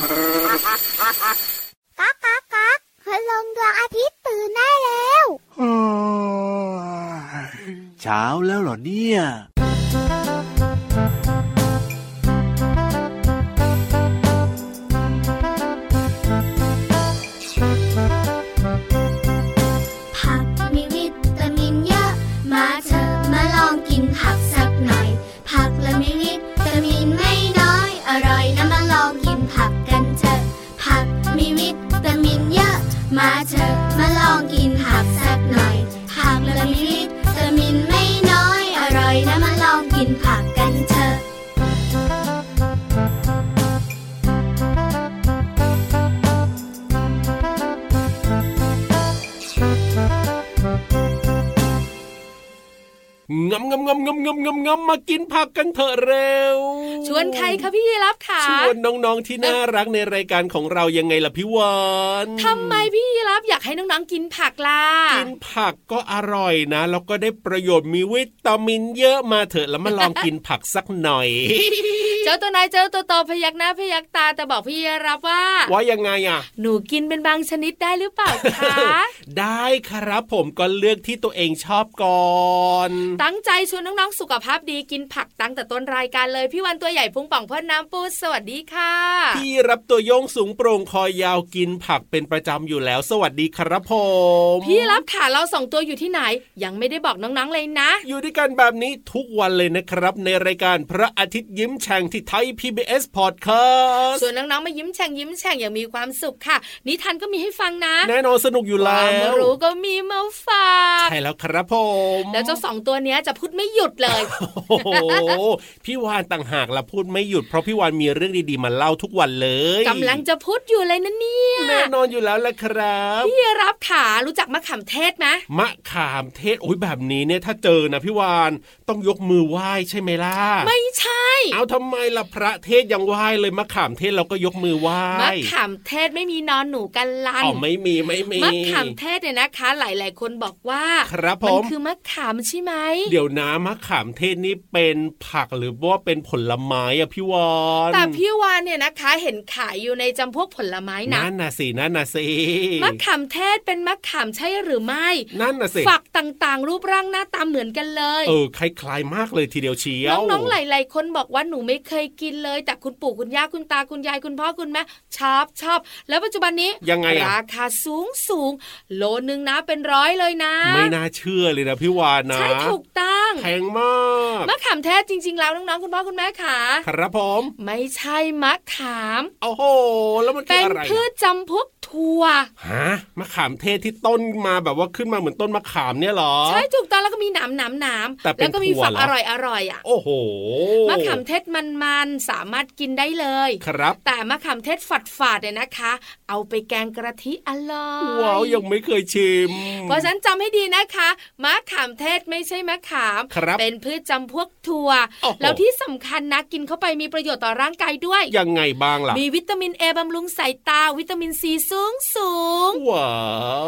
ก๊ากก๊ากก๊ากคืลงดวงอาทิตย์ตื่นได้แล้วเช้าแล้วเหรอเนี่ย งำงำงำงำงำงำงำมากินผักกันเถอะเร็ว ชวนใครคะพี่ยีรับขาชวนน้องๆที่น่ารักในรายการของเรายังไงล่ะพี่วานทำไมพี่ยีรับอยากให้น้องๆกินผักล่ะกินผักก็อร่อยนะแล้วก็ได้ประโยชน์มีวิตามินเยอะมาเถอะแล้วมาลองกินผักสักหน่อย เจ้าตัวนายเจ้าตัวโตพยักหน้าพยักตาแต่บอกพี่ยีรับว่า ว่ายังไงอะ หนูกินเป็นบางชนิดได้หรือเปล่าคะได้ครับผมก็เลือกที่ตัวเองชอบก่อนตั้งใจชวนน้องๆสุขภาพดีกินผักตั้งแต่ต้นรายการเลยพี่วันตัวใหญ่พุงป่องพ่นน้ำปูสวัสดีค่ะพี่รับตัวโยงสูงโปร่งคอยาวกินผักเป็นประจำอยู่แล้ว สวัสดีครับผมพี่รับขาเราสองตัวอยู่ที่ไหน ยังไม่ได้บอกน้องๆเลยนะ อยู่ด้วยกันแบบนี้ทุกวันเลยนะครับ ในรายการพระอาทิตย์ยิ้มแฉ่งที่ไทย PBS Podcast ส่วนน้องๆมายิ้มแฉ่งยิ้มแฉ่งอย่างมีความสุขค่ะ นิทานก็มีให้ฟังนะ แน่นอนสนุกอยู่คแล้วามวรู้ก็มีมาฝากใช่แล้วครับผมแล้วเจ้าสองตัวเนี้ยจะพูดไม่หยุดเลยโอ้โหพี่วานต่างหากละพูดไม่หยุดเพราะพี่วานมีเรื่องดีๆมาเล่าทุกวันเลยกำลังจะพูดอยู่เลยนะเนี่ยแน่นอนอยู่แล้วแหละครับพี่รับขารู้จักมะขามเทศไหมมะขามเทศโอ้ยแบบนี้เนี่ยถ้าเจอนะพี่วานต้องยกมือไหว้ใช่ไหมล่ะไม่ใช่ เอาทำไมล่ะพระเทศยังไหว้เลยมะขามเทศเราก็ยกมือไหว้มะขามเทศไม่มีนอนหนูกันลันอ๋อไม่มีไม่มีมะขามเทศเนี่ยนะคะ หลาย ๆ คนบอกว่าครับผมันมคือมะขามใช่ไหมเดี๋ยวนะมะขามเทศนี่เป็นผักหรือว่าเป็นผลไม้อะพี่วานแต่พี่วานเนี่ยนะคะ เห็นขายอยู่ในจำพวกผลไม้นะนั่นน่ะสินั่นน่ะสิมะขามเทศเป็นมะขามใช่หรือไม่ นั่นน่ะสิฝักต่างๆ รูปร่างหน้าตาเหมือนกันเลยเออคล้ายๆมากเลยทีเดียวเชียวน้องๆหลายๆคนบอกว่าหนูไม่เคยกินเลย แต่คุณปู่คุณย่าคุณตาคุณยายคุณพ่อคุณแม่ชอบชอบ แล้วปัจจุบันนี้ยังไงอะราคาสูงสูงโลนึงนะเป็นร้อยเลยนะ ไม่น่าเชื่อเลยนะพี่วานนะใช่ถูกต้องแพงมากมะขามเทศจริง ๆ แล้วน้องๆคุณพ่อคุณแม่ขาครับผมไม่ใช่มะขามโอ้โหแล้วมันคืเป็อนอะไรพืชจำพวกถั่วฮะมะขามเทศที่ต้นมาแบบว่าขึ้นมาเหมือนต้นมะขามเนี่ยเหรอใช่ถูกต้องแล้วก็มีหนามหนามหนามแต่เป็นแล้วก็มีถั่วฝักเหรออร่อยอร่อยๆอะโอ้โหมะขามเทศมันๆสามารถกินได้เลยครับ แต่มะขามเทศฝาดฝาดๆเนี่ยนะคะ เอาไปแกงกระทิอร่อยว้าวยังไม่เคยชิม เพราะฉะนันจำให้ดีนะคะมะขามเทศไม่ใช่มะขามครับเป็นพืชจำพวกถั่วโอ้โหแล้วที่สำคัญนะกินเข้าไปมีประโยชน์ต่อร่างกายด้วย ยังไงบ้างล่ะ มีวิตามินเอบำรุงสายตาวิตามินซีสูงสูงว้า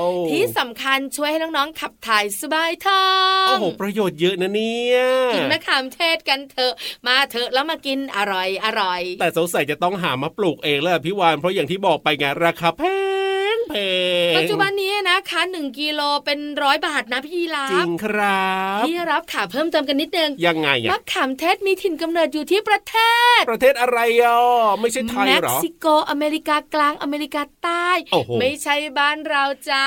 วที่สำคัญช่วยให้น้องๆขับถ่ายสบายท้องโอ้โหประโยชน์เยอะนะเนี่ยกินมะขามเทศกันเถอะ มาเถอะแล้วมากินอร่อยอร่อย แต่สงสัยจะต้องหามาปลูกเองแล้วล่ะพี่วานเพราะอย่างที่บอกไปไงราคาแพง แพงปัจจุบันนี้นะคะหนึ่งกิโลเป็นร้อยบาทนะพี่ราจริบงครับพี่รับขาเพิ่มเติมกันนิดนึงยังไงอะมะขามเทศมีถิ่นกำเนิดอยู่ที่ประเทศ ประเทศอะไรอะไม่ใช่ไทยเม็กเหรอซิโกอเมริกากลางอเมริกาใต้โอ้โหไม่ใช่บ้านเราจ้า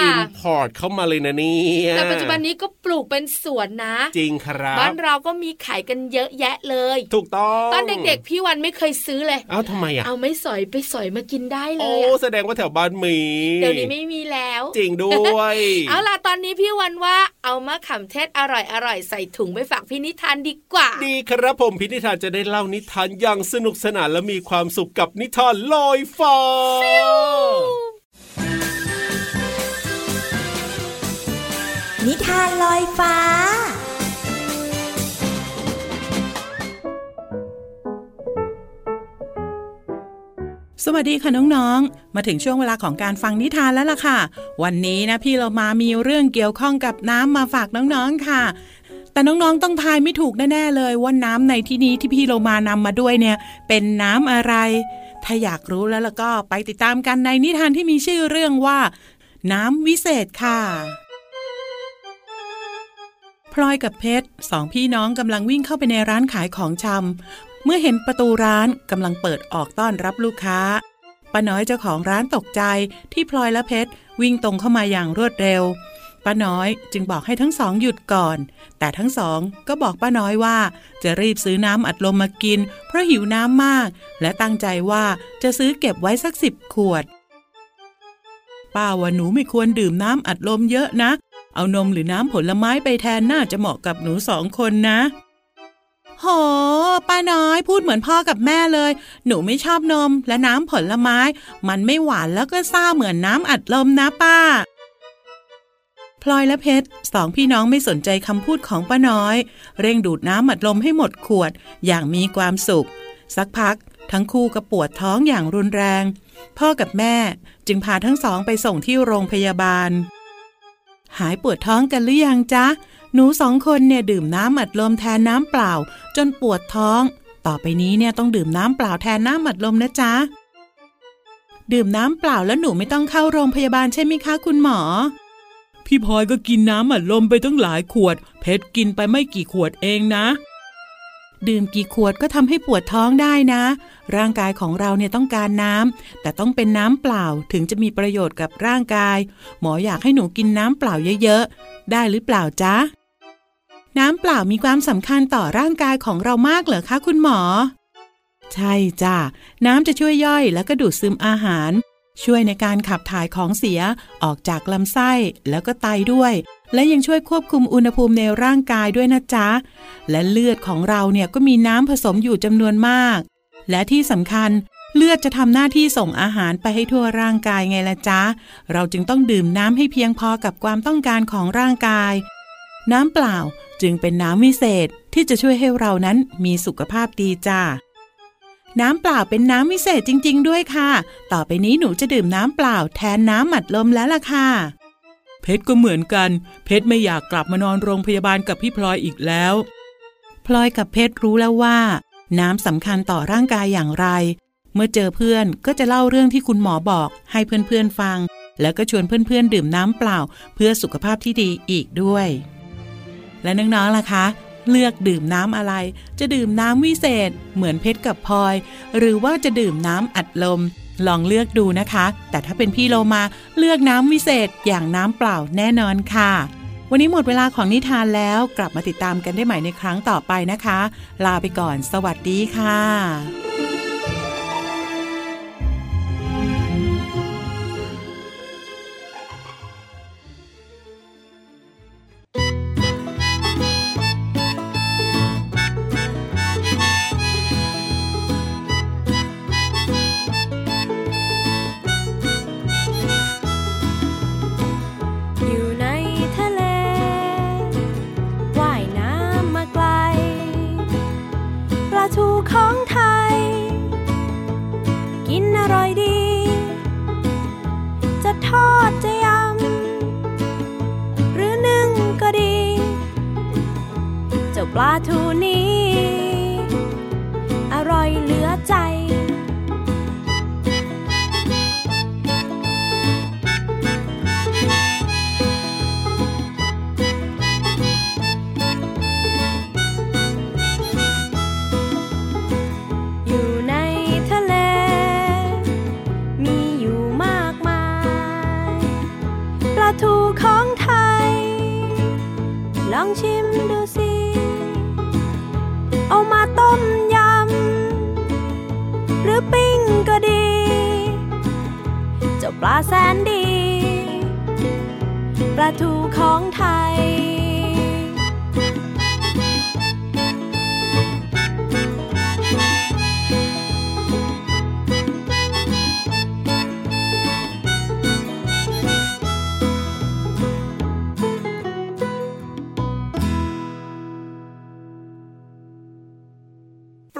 อิน port เข้ามาเลยนะเนี่ยแต่ปัจจุบันนี้ก็ปลูกเป็นสวนนะ จริงครับ บ้านเราก็มีขายกันเยอะแยะเลย ถูกต้องตอนเด็กๆพี่วันไม่เคยซื้อเลยเอ้าทำไมอะเอาไม่สอยไปสอยมากินได้เลย โอ้ยอะแสดงว่าแถวบ้านมีเดี๋ยวนี้ไม่มีแล้ว จริงด้วย เอาล่ะตอนนี้พี่วันว่าเอามะขามเทศอร่อยอร่อยๆใส่ถุงไปฝากพี่นิทานดีกว่า ดีครับผมพินิธานจะได้เล่านิทานอย่างสนุกสนานและมีความสุขกับนิทานลอยฟ้านิทานลอยฟ้า สวัสดีค่ะน้องๆ มาถึงช่วงเวลาของการฟังนิทานแล้วล่ะค่ะ วันนี้นะพี่เรามามีเรื่องเกี่ยวข้องกับน้ำมาฝากน้องๆค่ะ แต่น้องๆต้องทายไม่ถูกแน่ๆเลยว่าน้ำในที่นี้ที่พี่เรามานำมาด้วยเนี่ย เป็นน้ำอะไร ถ้าอยากรู้แล้วล้วก็ไปติดตามกันในนิทานที่มีชื่อเรื่องว่า น้ำวิเศษค่ะพลอยกับเพชรสองพี่น้องกำลังวิ่งเข้าไปในร้านขายของชำ เมื่อเห็นประตูร้านกำลังเปิดออกต้อนรับลูกค้าป้าน้อยเจ้าของร้านตกใจที่พลอยและเพชรวิ่งตรงเข้ามาอย่างรวดเร็วป้าน้อยจึงบอกให้ทั้งสองหยุดก่อน แต่ทั้งสองก็บอกป้าน้อยว่า จะรีบซื้อน้ำอัดลมมากิน เพราะหิวน้ำมาก และตั้งใจว่าจะซื้อเก็บไว้สักสิบขวด ป้าว่าหนูไม่ควรดื่มน้ำอัดลมเยอะนะ เอานมหรือน้ำผลไม้ไปแทนน่าจะเหมาะกับหนูสองคนนะ โห ป้าน้อยพูดเหมือนพ่อกับแม่เลย หนูไม่ชอบนมและน้ำผลไม้ มันไม่หวานแล้วก็ซ่าเหมือนน้ำอัดลมนะป้าพลอยและเพชรสองพี่น้องไม่สนใจคำพูดของป้าน้อย เร่งดูดน้ำอัดลมให้หมดขวดอย่างมีความสุข สักพัก ทั้งคู่ก็ปวดท้องอย่างรุนแรง พ่อกับแม่จึงพาทั้งสองไปส่งที่โรงพยาบาล หายปวดท้องกันหรือยังจ๊ะ หนูสองคนเนี่ยดื่มน้ำอัดลมแทนน้ำเปล่า จนปวดท้อง ต่อไปนี้เนี่ยต้องดื่มน้ำเปล่าแทนน้ำอัดลมนะจ๊ะ ดื่มน้ำเปล่าแล้วหนูไม่ต้องเข้าโรงพยาบาลใช่ไหมคะคุณหมอ พี่พลอยก็กินน้ำอัดลมไปตั้งหลายขวด เพชรกินไปไม่กี่ขวดเองนะ ดื่มกี่ขวดก็ทำให้ปวดท้องได้นะ ร่างกายของเราเนี่ยต้องการน้ำแต่ต้องเป็นน้ำเปล่าถึงจะมีประโยชน์กับร่างกาย หมออยากให้หนูกินน้ำเปล่าเยอะๆได้หรือเปล่าจ๊ะ น้ำเปล่ามีความสำคัญต่อร่างกายของเรามากเหรอคะคุณหมอ ใช่จ้ะน้ำจะช่วยย่อยแล้วก็ดูดซึมอาหาร ช่วยในการขับถ่ายของเสียออกจากลำไส้แล้วก็ไตด้วย และยังช่วยควบคุมอุณหภูมิในร่างกายด้วยนะจ๊ะ และเลือดของเราเนี่ยก็มีน้ำผสมอยู่จำนวนมาก และที่สำคัญเลือดจะทำหน้าที่ส่งอาหารไปให้ทั่วร่างกายไงล่ะจ๊ะ เราจึงต้องดื่มน้ำให้เพียงพอกับความต้องการของร่างกาย น้ำเปล่าจึงเป็นน้ำวิเศษที่จะช่วยให้เรานั้นมีสุขภาพดีจ้าน้ำเปล่าเป็นน้ำวิเศษจริง ๆ ด้วยค่ะ ต่อไปนี้หนูจะดื่มน้ำเปล่าแทนน้ำหมัดลมแล้วล่ะค่ะ เพชรก็เหมือนกัน เพชรไม่อยากกลับมานอนโรงพยาบาลกับพี่พลอยอีกแล้ว พลอยกับเพชรรู้แล้วว่า น้ำสำคัญต่อร่างกายอย่างไร เมื่อเจอเพื่อนก็จะเล่าเรื่องที่คุณหมอบอกให้เพื่อนๆฟัง แล้วก็ชวนเพื่อนๆดื่มน้ำเปล่าเพื่อสุขภาพที่ดีอีกด้วย และน้องๆล่ะคะ เลือกดื่มน้ำอะไร จะดื่มน้ำวิเศษ เหมือนเพชรกับพลอย หรือว่าจะดื่มน้ำอัดลม ลองเลือกดูนะคะ แต่ถ้าเป็นพี่โลมาเลือกน้ำวิเศษอย่างน้ำเปล่าแน่นอนค่ะ วันนี้หมดเวลาของนิทานแล้วกลับมาติดตามกันได้ใหม่ในครั้งต่อไปนะคะ ลาไปก่อน สวัสดีค่ะ ปลาทูนี้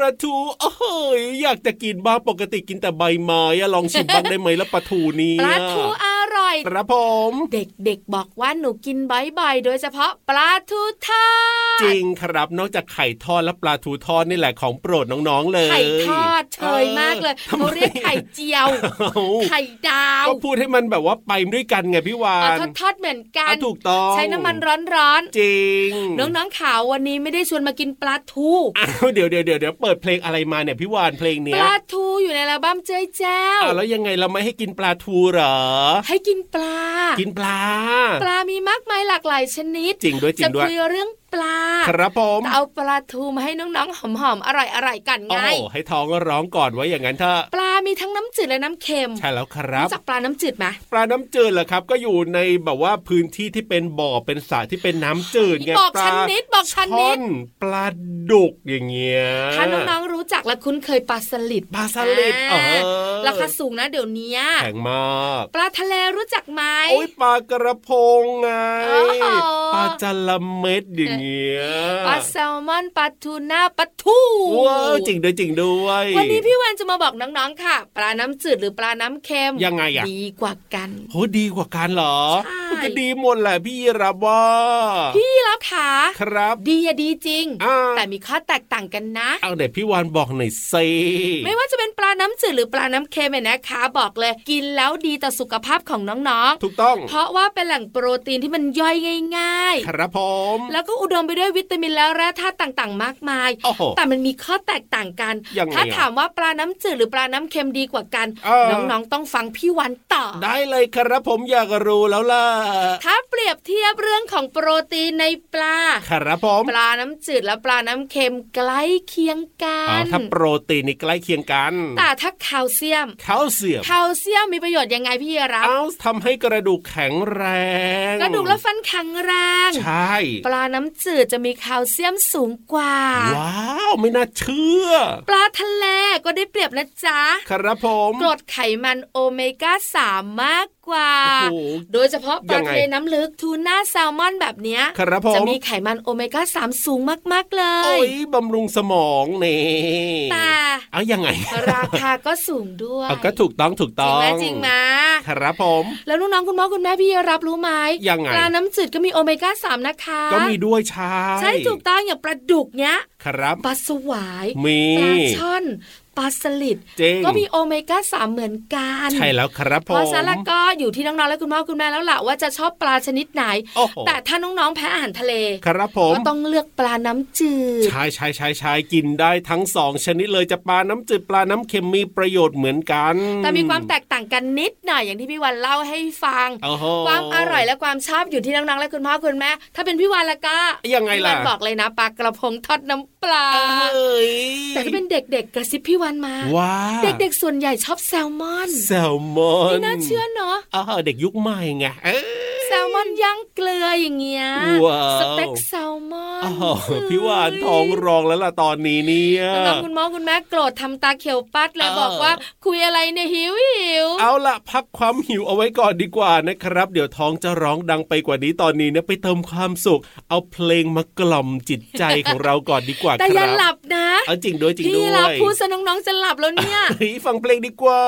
ลาทูโอ้ยอยากจะกินบ้างปกติกินแต่ใบไม้อะลองชิมบ้างได้ไหมแล้วปลาทูนี้ปลาทูอร่อยครับผม เด็กๆบอกว่าหนูกินบ่อยๆโดยเฉพาะปลาทูทอดจริงครับนอกจากไข่ทอดและปลาทูทอดนี่แหละของโปรดน้องๆเลยไข่ทอดเชยมากเลยออทำไมเขาเรียกไข่เจียวเอ้าไข่ดาวก็พูดให้มันแบบว่าไปด้วยกันไงพี่วาอะนทอดๆเหมือนกันอะถูกต้องใช้น้ำมันร้อนจริงๆน้องๆขาววันนี้ไม่ได้ชวนมากินปลาทูอ้าวเดี๋ยวเดี๋ยวเดี๋ยวเดี๋ยวเปิดเพลงอะไรมาเนี่ยพี่วานเพลงปเนี้ยลาทูอยู่ในอัลบั้มเจ้ยแจ้วอ้าวแล้วยังไงเราไม่ให้กินปลาทูเหรอ ให้กินปลา กินปลา ปลามีมากมายหลากหลายชนิด จริงด้วยจริจะงด้วยคุยเรื่อง ปลา ครับผมแต่เอาปลาทูมาให้น้องๆหอมๆอร่อยๆกันโอ้ไงโหให้ท้องร้องก่อนไว้อย่างนั้นเถอะปลามีทั้งน้ำจืดและน้ำเค็มใช่แล้วครับรู้จักปลาน้ำจืดไหมปลาน้ำจืดเหรอครับ ก็อยู่ในแบบว่าพื้นที่ที่เป็นบ่อเป็นสระที่เป็นน้ำจืดไงบอกปลาชันนิดบอกชันนิดช่อนปลาดุกอย่างเงี้ยถ้าน้องๆรู้จักและคุ้นเคยปลาสลิดปลาสลิดเออ่าอราคาสูงนะเดี๋ยวนี้แพงมากปลาทะเลรู้จักไหมโอ้ยปลากระพงไงโอ้โหปลาจระเม็ดอย่างเงี้ยปลาแซลมอนปลาทูน่าปลาทูว้าวจริงด้วยจริงด้วย วันนี้พี่วันจะมาบอกน้องๆค่ะ ปลาน้ำจืดหรือปลาน้ำเค็มยังไงอะดีกว่ากันโหดีกว่ากันเหรอใช่มันก็ดีหมดแหละพี่รับว่า พี่รับขาครับ ดีอะดีจริงอ่าแต่มีข้อแตกต่างกันนะ เอาเดี๋ยวพี่วานบอกหน่อยสิไม่ว่าจะเป็นปลาน้ำจืดหรือปลาน้ำเค็มเนี่ยนะคะ บอกเลยกินแล้วดีต่อสุขภาพของน้องถูกต้องๆเพราะว่าเป็นแหล่งโปรตีนที่มันย่อยง่ายครับผมๆแล้วก็อุดมไปด้วยวิตามินและแร่ธาตุต่างๆ มากมายโอ้โหแต่มันมีข้อแตกต่างกันยังไงถ้าอะถามว่าปลาน้ำจืดหรือปลาน้ำเค็มดีกว่ากันเออน้องๆต้องฟังพี่วันต่อ ได้เลยครับผมอยากรู้แล้วล่ะ ถ้าเปรียบเทียบเรื่องของโปรตีนในปลา ครับผม ปลาน้ำจืดและปลาน้ำเค็มใกล้เคียงกัอ๋อนถ้าโปรตีนนี่ใกล้เคียงกัน แต่ถ้าแคลเซียม แคลเซียม แคลเซียมมีประโยชน์ยังไงพี่รับเอาทำให้กระดูกแข็งแรง กระดูกและฟันแข็งแรง ใช่ ปลาน้ำจืดจะมีแคลเซียมสูงกว่า ว้าว ไม่น่าเชื่อ ปลาทะเลก็ได้เปรียบนะจ๊ะ ครับผมกรดไขมันโอเมก้าสามมากกว่าโอ้โหโดยเฉพาะปยัลางไงทะเลน้ำลึกทูน่าแซลมอนแบบเนี้ยครับผมจะมีไขมันโอเมก้าสามสูงมากๆเลโอ้ยยบำรุงสมองนี่แต่เอายังไง ราคาก็สูงด้วยเอาก็ถูกต้องถูกจริต้องงไหมจริงไหมครับผม แล้วน้องๆคุณพ่อคุณแม่พี่รับรู้ไหมยังไงปลาน้ำจืดก็มีโอเมก้าสามนะคะ ก็มีด้วยใช่ใช่ถูกต้องอย่างปลาดุกเนี้ยครับปลาสวายมีปลาช่อน ปลาสลิดจริงก็มีโอเมก้าสามเหมือนกันใช่แล้วครับผเพมราะฉะนั้นแล้วก็อยู่ที่น้องๆและคุณพ่อคุณแม่แล้วล่ะว่าจะชอบปลาชนิดไหนโอ้โหแต่ถ้าน้องๆแพ้อาหารทะเลครับผมก็ต้องเลือกปลาน้ำจืดใช่ใช่ใช่ใช่กินได้ทั้งสองชนิดเลยจะปลาน้ำจืดปลาน้ำเค็มมีประโยชน์เหมือนกัน แต่มีความแตกต่างกันนิดหน่อยอย่างที่พี่วันเล่าให้ฟังโอ้โหความอร่อยและความชอบอยู่ที่น้องๆและคุณพ่อคุณแม่ ถ้าเป็นพี่วันละก็ยังไงล่ะพี่วันบอกเลยนะปลากระพงทอดน้ำปลาเอ้ยแต่ถ้าเป็นเด็กๆกระซิบพี่วันมาว้าเด็กๆส่วนใหญ่ชอบแซลมอน แซลมอนไม่น่าเชื่อเนาะอ้าวเด็กยุคใหม่ไงเอ้ยแซลมอนย่างเกลืออย่างเงี้ยว้าวสเต็กแซลมอนอ้าวพี่วานท้องรองแล้วล่ะตอนนี้เนี่ยน้องๆคุณพ่อคุณแม่โกรธทำตาเขียวปัดแล้วเออบอกว่าคุยอะไรเนี่ยหิวหิวเอาละพักความหิวเอาไว้ก่อนดีกว่านะครับ เดี๋ยวท้องจะร้องดังไปกว่านี้ตอนนี้เนี่ยไปเติมความสุข เอาเพลงมากล่อมจิตใจของเราก่อนดีกว่าแต่คอย่ารับหลับนะเอาจริงด้วยจริงพี่ด้วยรับพูดซะน้องๆจะหลับแล้วเนี่ยเฮ้ยฟังเพลงดีกว่า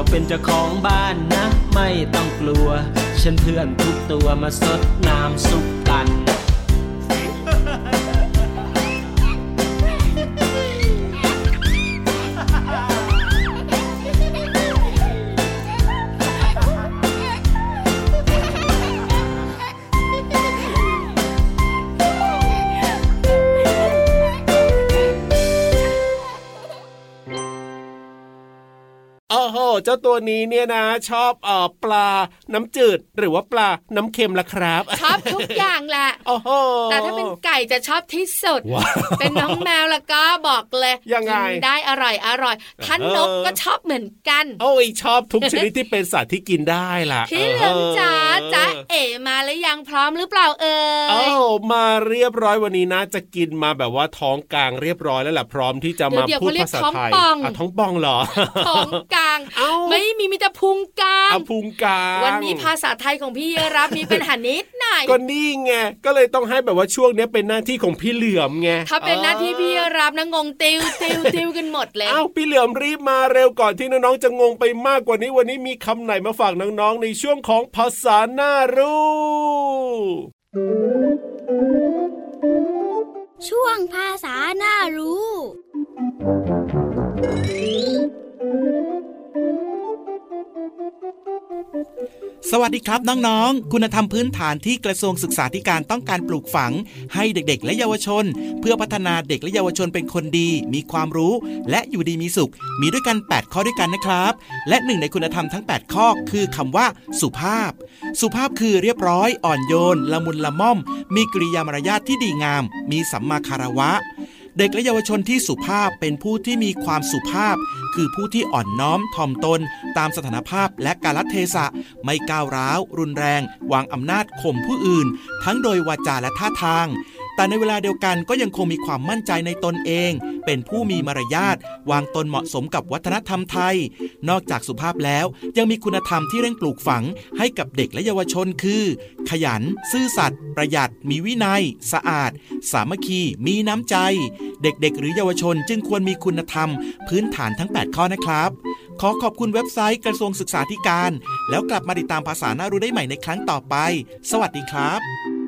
เราเป็นเจ้าของบ้านนะ ไม่ต้องกลัว ฉันเพื่อนทุกตัวมาสดน้ำซุปกัน เจ้าตัวนี้เนี่ยนะ ชอบเอ่อปลาน้ำจืด หรือว่าปลาน้ำเค็มล่ะครับชอบทุกอย่างแหละโอ้โหแต่ถ้าเป็นไก่จะชอบที่สุดว้าวเป็นน้องแมวแล้วก็บอกเลยยังไงกินได้อร่อยอร่อยท่านนกเออก็ชอบเหมือนกัน โอ้ยชอบทุกชนิดที่เป็นสัตว์ที่กินได้ล่ะพี่เหลิมจ๋าเออจ๋าเอ๋มาแล้วยังพร้อมหรือเปล่าเอ่เอ้าย มาเรียบร้อยวันนี้นะ จะกินมาแบบว่าท้องกลางเรียบร้อยแล้วแหละพร้อมที่จะมาเดี๋ยวพูดเขาเรียกภาษาท้องไทยป่องะท้องป่องเหรอท้องกลางเอ้าไม่มีมีแต่พุงกลางเอาพุงกลางวันนี้ภาษาไทยของพี่รับมีปัญหานิดหน่อยก็นี่ไงก็เลยต้องให้แบบว่าช่วงเนี้ยเป็นหน้าที่ของพี่เหลือมไงถ้าเป็นหน้าที่พี่รับนะงงติวติวติวกันหมดเลยเอ้าพี่เหลือมรีบมาเร็วก่อนที่น้องๆจะงงไปมากกว่านี้วันนี้มีคำไหนมาฝากน้องๆในช่วงของภาษาหน้ารู้ ช่วงภาษาหน้ารู้ สวัสดีครับน้องๆ คุณธรรมพื้นฐานที่กระทรวงศึกษาธิการต้องการปลูกฝัง ให้เด็กๆ และเยาวชน เพื่อพัฒนาเด็กและเยาวชนเป็นคนดี มีความรู้ และอยู่ดีมีสุข มีด้วยกัน 8 ข้อด้วยกันนะครับ และหนึ่งในคุณธรรมทั้ง 8 ข้อคือคำว่า สุภาพ สุภาพคือเรียบร้อย อ่อนโยน ละมุนละม่อม มีกริยามารยาทที่ดีงาม มีสัมมาคารวะ เด็กและเยาวชนที่สุภาพเป็นผู้ที่มีความสุภาพ คือผู้ที่อ่อนน้อมถ่อมตน ตามสถานภาพและกาลเทศะ ไม่ก้าวร้าว รุนแรง วางอำนาจข่มผู้อื่น ทั้งโดยวาจาและท่าทาง แต่ในเวลาเดียวกันก็ยังคงมีความมั่นใจในตนเอง เป็นผู้มีมารยาทวางตนเหมาะสมกับวัฒนธรรมไทย นอกจากสุภาพแล้วยังมีคุณธรรมที่เร่งปลูกฝังให้กับเด็กและเยาวชนคือ ขยัน ซื่อสัตย์ประหยัด มีวินัย สะอาด สามัคคี มีน้ำใจ เด็กๆ หรือเยาวชนจึงควรมีคุณธรรม พื้นฐานทั้ง 8 ข้อนะครับ ขอขอบคุณเว็บไซต์กระทรวงศึกษาธิการ แล้วกลับมาติดตามภาษาหน้ารู้ได้ใหม่ในครั้งต่อไป สวัสดีครับ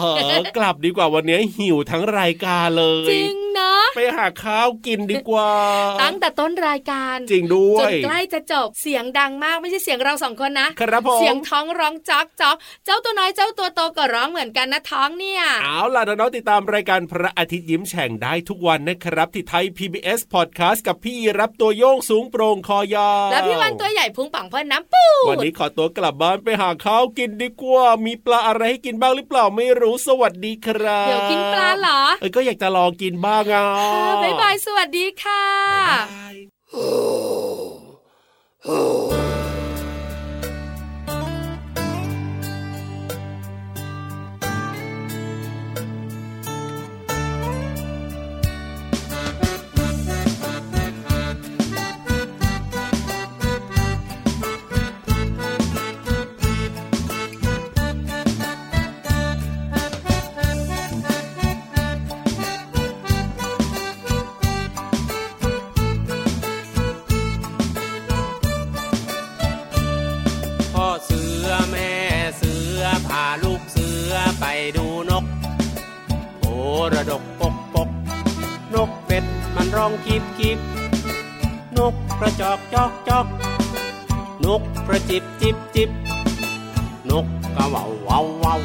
เออกลับดีกว่าวันนี้หิวทั้งรายการเลย จริง ไปหาข้าวกินดีกว่า ตั้งแต่ต้นรายการจริงด้วจยนใกล้จะจบเสียงดังมากไม่ใช่เสียงเราสองคนนะครับผมเสียงท้องร้องจ๊อกจ๊อกเจ้าตัวน้อยเจ้าตัวโตก็ร้องเหมือนกันนะท้องเนี่ยเอาล่ะน้องๆติดตามรายการพระอาทิตย์ยิ้มแฉ่งได้ทุกวันนะครับ ที่ไทย PBS Podcast กับพี่รับตัวโยงสูงโปร่งคอยาวแล้วพี่วันตัวใหญ่พุงปังเพิ่นน้ำปูวันนี้ขอตัวกลับบ้านไปหาข้าวกินดีกว่ามีปลาอะไรให้กินบ้างหรือเปล่าไม่รู้สวัสดีครับเดี๋ยวกินปลาเหรอเอ้ยก็อยากจะลองกินบ้างอะค่ะบ๊ายบาย สวัสดีค่ะ จิบจิบจิบนกกระว่าเว่าเว่า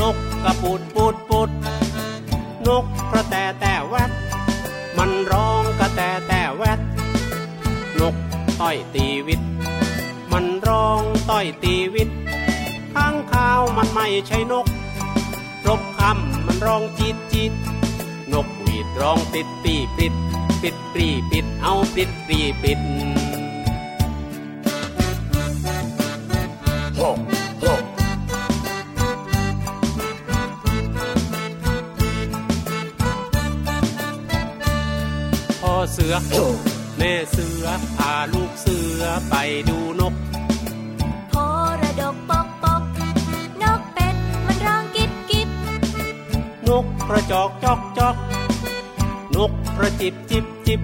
นกกระปูดปูดปูดนกกระแตแต่แวดมันร้องกระแตแต่แวดนกต้อยตีวิต มันร้องต้อยตีวิตข้างข้าวมันไม่ใช่นกรบคำมันร้องจีดจีดนกหวีดร้องปิดปีปิด ปิดปีปิดเอาปิดปีปิด สือ แม่เสือพาลูกเสือไปดูนกโพระดกปกปกนกเป็ดมันร้องกิบกิบนกกระจอกจอกจอกนกกระจิบจิบจิบ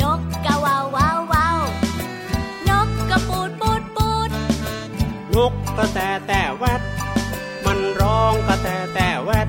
นกกะวาววาววาวนกกระปูดปูดปูดนกกระแตแต่แวดมันร้องกระแตแต่แวด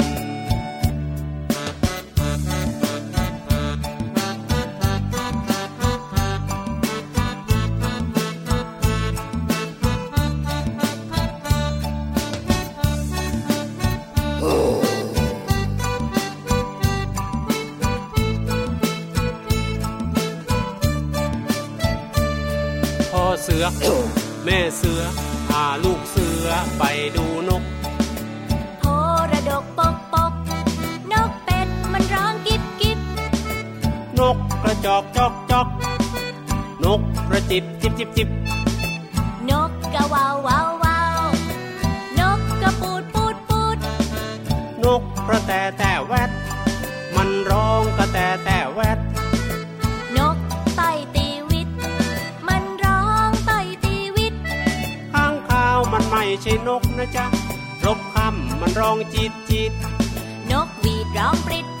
นกกะวาววาววาวนกกระปูดปูดปูดนกกระแตแต่แวดมันร้องกระแตแต่แวดนกไต่ตีวิต มันร้องไต่ตีวิตข้างข้าวมันไม่ใช่นกนะจ๊ะรบคำมันร้องจีดจีดนกหวีดร้องปริดปรีปริด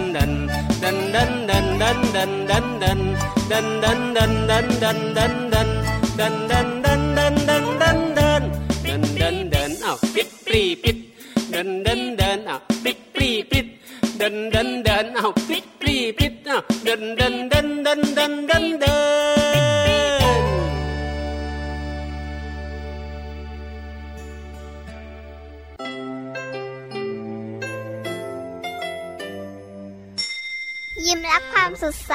ดันดันดันดันดันดันดันดันดันดันดันดันดันดันดันดันดันอ้าวปิดปรีปิดดันดันดันอ้าวปิดปรีปิดดันดันดันเอาวปิดปรีปิดเอาวดันดันดันดันดันดันดันยิ้มรับความสดใส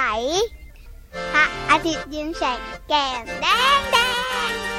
ระอาทิตย์ยิ้มแฉกแก้มแดงแดง